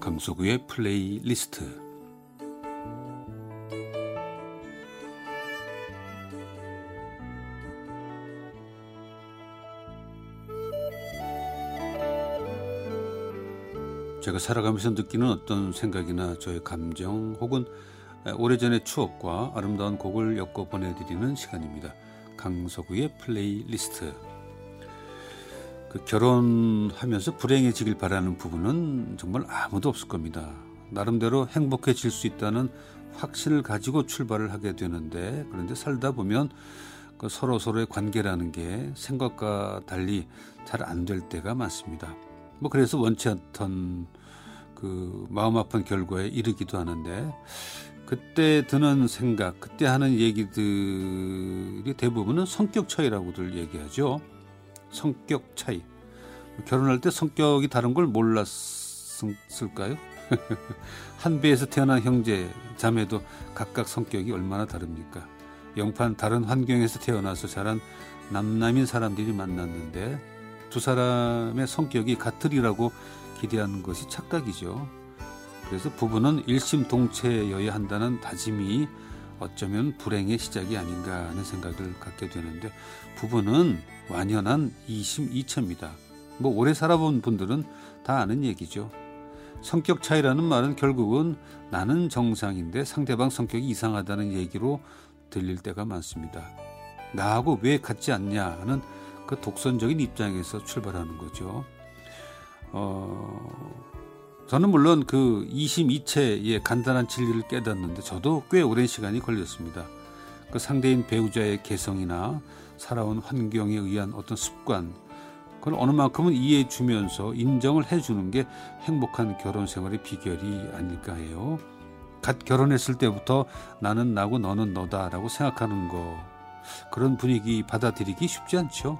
강석우의 플레이리스트 제가 살아가면서 느끼는 어떤 생각이나 저의 감정 혹은 오래전의 추억과 아름다운 곡을 엮어 보내드리는 시간입니다. 강석우의 플레이리스트 그 결혼하면서 불행해지길 바라는 부분은 정말 아무도 없을 겁니다. 나름대로 행복해질 수 있다는 확신을 가지고 출발을 하게 되는데 그런데 살다 보면 그 서로 서로의 관계라는 게 생각과 달리 잘 안 될 때가 많습니다. 뭐 그래서 원치 않던 그 마음 아픈 결과에 이르기도 하는데 그때 드는 생각, 그때 하는 얘기들이 대부분은 성격 차이라고들 얘기하죠. 성격 차이. 결혼할 때 성격이 다른 걸 몰랐을까요? 한 배에서 태어난 형제, 자매도 각각 성격이 얼마나 다릅니까? 영판 다른 환경에서 태어나서 자란 남남인 사람들이 만났는데 두 사람의 성격이 같으리라고 기대하는 것이 착각이죠. 그래서 부부는 일심동체여야 한다는 다짐이 어쩌면 불행의 시작이 아닌가 하는 생각을 갖게 되는데 부부는 완연한 이심이체입니다. 뭐 오래 살아본 분들은 다 아는 얘기죠. 성격 차이라는 말은 결국은 나는 정상인데 상대방 성격이 이상하다는 얘기로 들릴 때가 많습니다. 나하고 왜 같지 않냐 하는 그 독선적인 입장에서 출발하는 거죠. 어, 저는 물론 그 이심이체의 간단한 진리를 깨닫는데 저도 꽤 오랜 시간이 걸렸습니다. 그 상대인 배우자의 개성이나 살아온 환경에 의한 어떤 습관, 그걸 어느 만큼은 이해해 주면서 인정을 해 주는 게 행복한 결혼 생활의 비결이 아닐까 해요. 갓 결혼했을 때부터 나는 나고 너는 너다라고 생각하는 거, 그런 분위기 받아들이기 쉽지 않죠.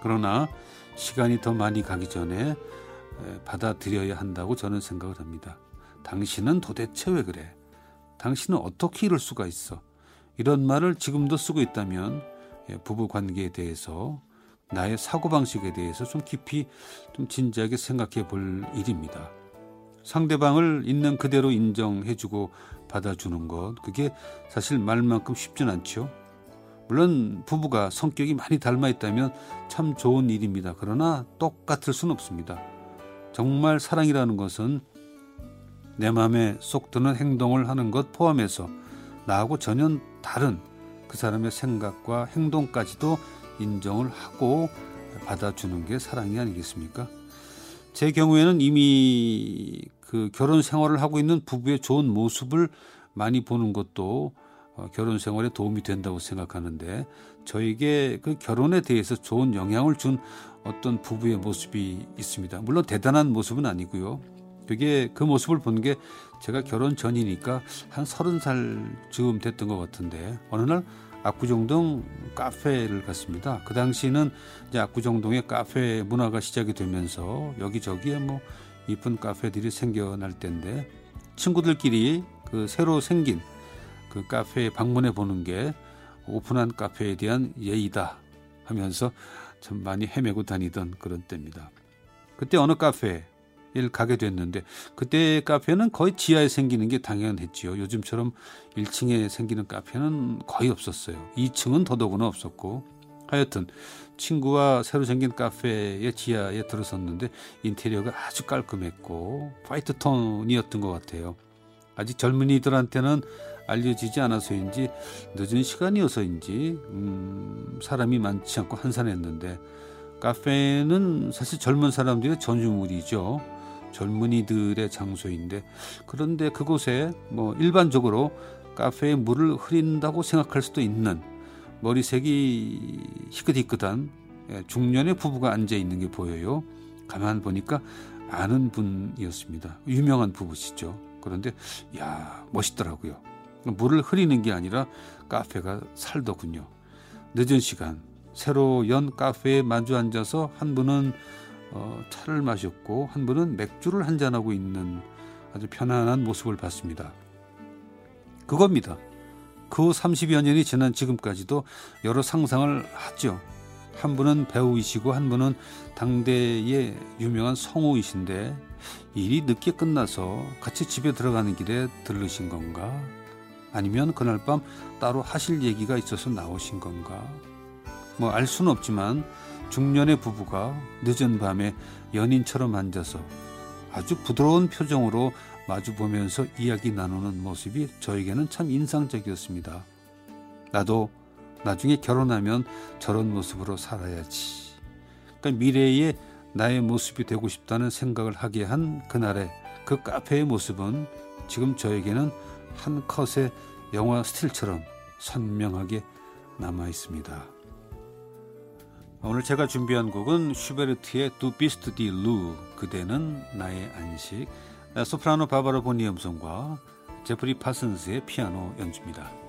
그러나 시간이 더 많이 가기 전에 받아들여야 한다고 저는 생각을 합니다. 당신은 도대체 왜 그래? 당신은 어떻게 이럴 수가 있어? 이런 말을 지금도 쓰고 있다면 부부 관계에 대해서 나의 사고방식에 대해서 좀 깊이 좀 진지하게 생각해 볼 일입니다. 상대방을 있는 그대로 인정해주고 받아주는 것, 그게 사실 말만큼 쉽진 않죠. 물론 부부가 성격이 많이 닮아 있다면 참 좋은 일입니다. 그러나 똑같을 수는 없습니다. 정말 사랑이라는 것은 내 마음에 쏙 드는 행동을 하는 것 포함해서 나하고 전혀 다른 그 사람의 생각과 행동까지도 인정을 하고 받아주는 게 사랑이 아니겠습니까? 제 경우에는 이미 그 결혼 생활을 하고 있는 부부의 좋은 모습을 많이 보는 것도 어, 결혼 생활에 도움이 된다고 생각하는데 저에게 그 결혼에 대해서 좋은 영향을 준 어떤 부부의 모습이 있습니다. 물론 대단한 모습은 아니고요. 그게 그 모습을 본 게 제가 결혼 전이니까 한 서른 살 즈음 됐던 것 같은데 어느 날 압구정동 카페를 갔습니다. 그 당시는 이제 압구정동에 카페 문화가 시작이 되면서 여기저기에 뭐 이쁜 카페들이 생겨날 때인데 친구들끼리 그 새로 생긴 그 카페에 방문해 보는 게 오픈한 카페에 대한 예의다 하면서 참 많이 헤매고 다니던 그런 때입니다. 그때 어느 카페에 가게 됐는데 그때 카페는 거의 지하에 생기는 게 당연했지요. 요즘처럼 1층에 생기는 카페는 거의 없었어요. 2층은 더더구나 없었고 하여튼 친구와 새로 생긴 카페의 지하에 들어섰는데 인테리어가 아주 깔끔했고 화이트 톤이었던 것 같아요. 아직 젊은이들한테는 알려지지 않아서인지 늦은 시간이어서인지 음, 사람이 많지 않고 한산했는데 카페는 사실 젊은 사람들의 전유물이죠. 젊은이들의 장소인데 그런데 그곳에 뭐 일반적으로 카페에 물을 흐린다고 생각할 수도 있는 머리색이 희끗희끗한 예, 중년의 부부가 앉아 있는 게 보여요. 가만 보니까 아는 분이었습니다. 유명한 부부시죠. 그런데 야 멋있더라고요. 물을 흐리는 게 아니라 카페가 살더군요. 늦은 시간 새로 연 카페에 마주 앉아서 한 분은 어, 차를 마셨고 한 분은 맥주를 한잔하고 있는 아주 편안한 모습을 봤습니다. 그겁니다. 그 30여 년이 지난 지금까지도 여러 상상을 하죠. 한 분은 배우이시고 한 분은 당대의 유명한 성우이신데 일이 늦게 끝나서 같이 집에 들어가는 길에 들르신 건가? 아니면 그날 밤 따로 하실 얘기가 있어서 나오신 건가? 뭐 알 수는 없지만 중년의 부부가 늦은 밤에 연인처럼 앉아서 아주 부드러운 표정으로 마주 보면서 이야기 나누는 모습이 저에게는 참 인상적이었습니다. 나도 나중에 결혼하면 저런 모습으로 살아야지. 그러니까 미래의 나의 모습이 되고 싶다는 생각을 하게 한 그날의 그 카페의 모습은 지금 저에게는 한 컷의 영화 스틸처럼 선명하게 남아 있습니다. 오늘 제가 준비한 곡은 슈베르트의 Du bist die Ruh, 그대는 나의 안식, 소프라노 바바라 보니 음성과 제프리 파슨스의 피아노 연주입니다.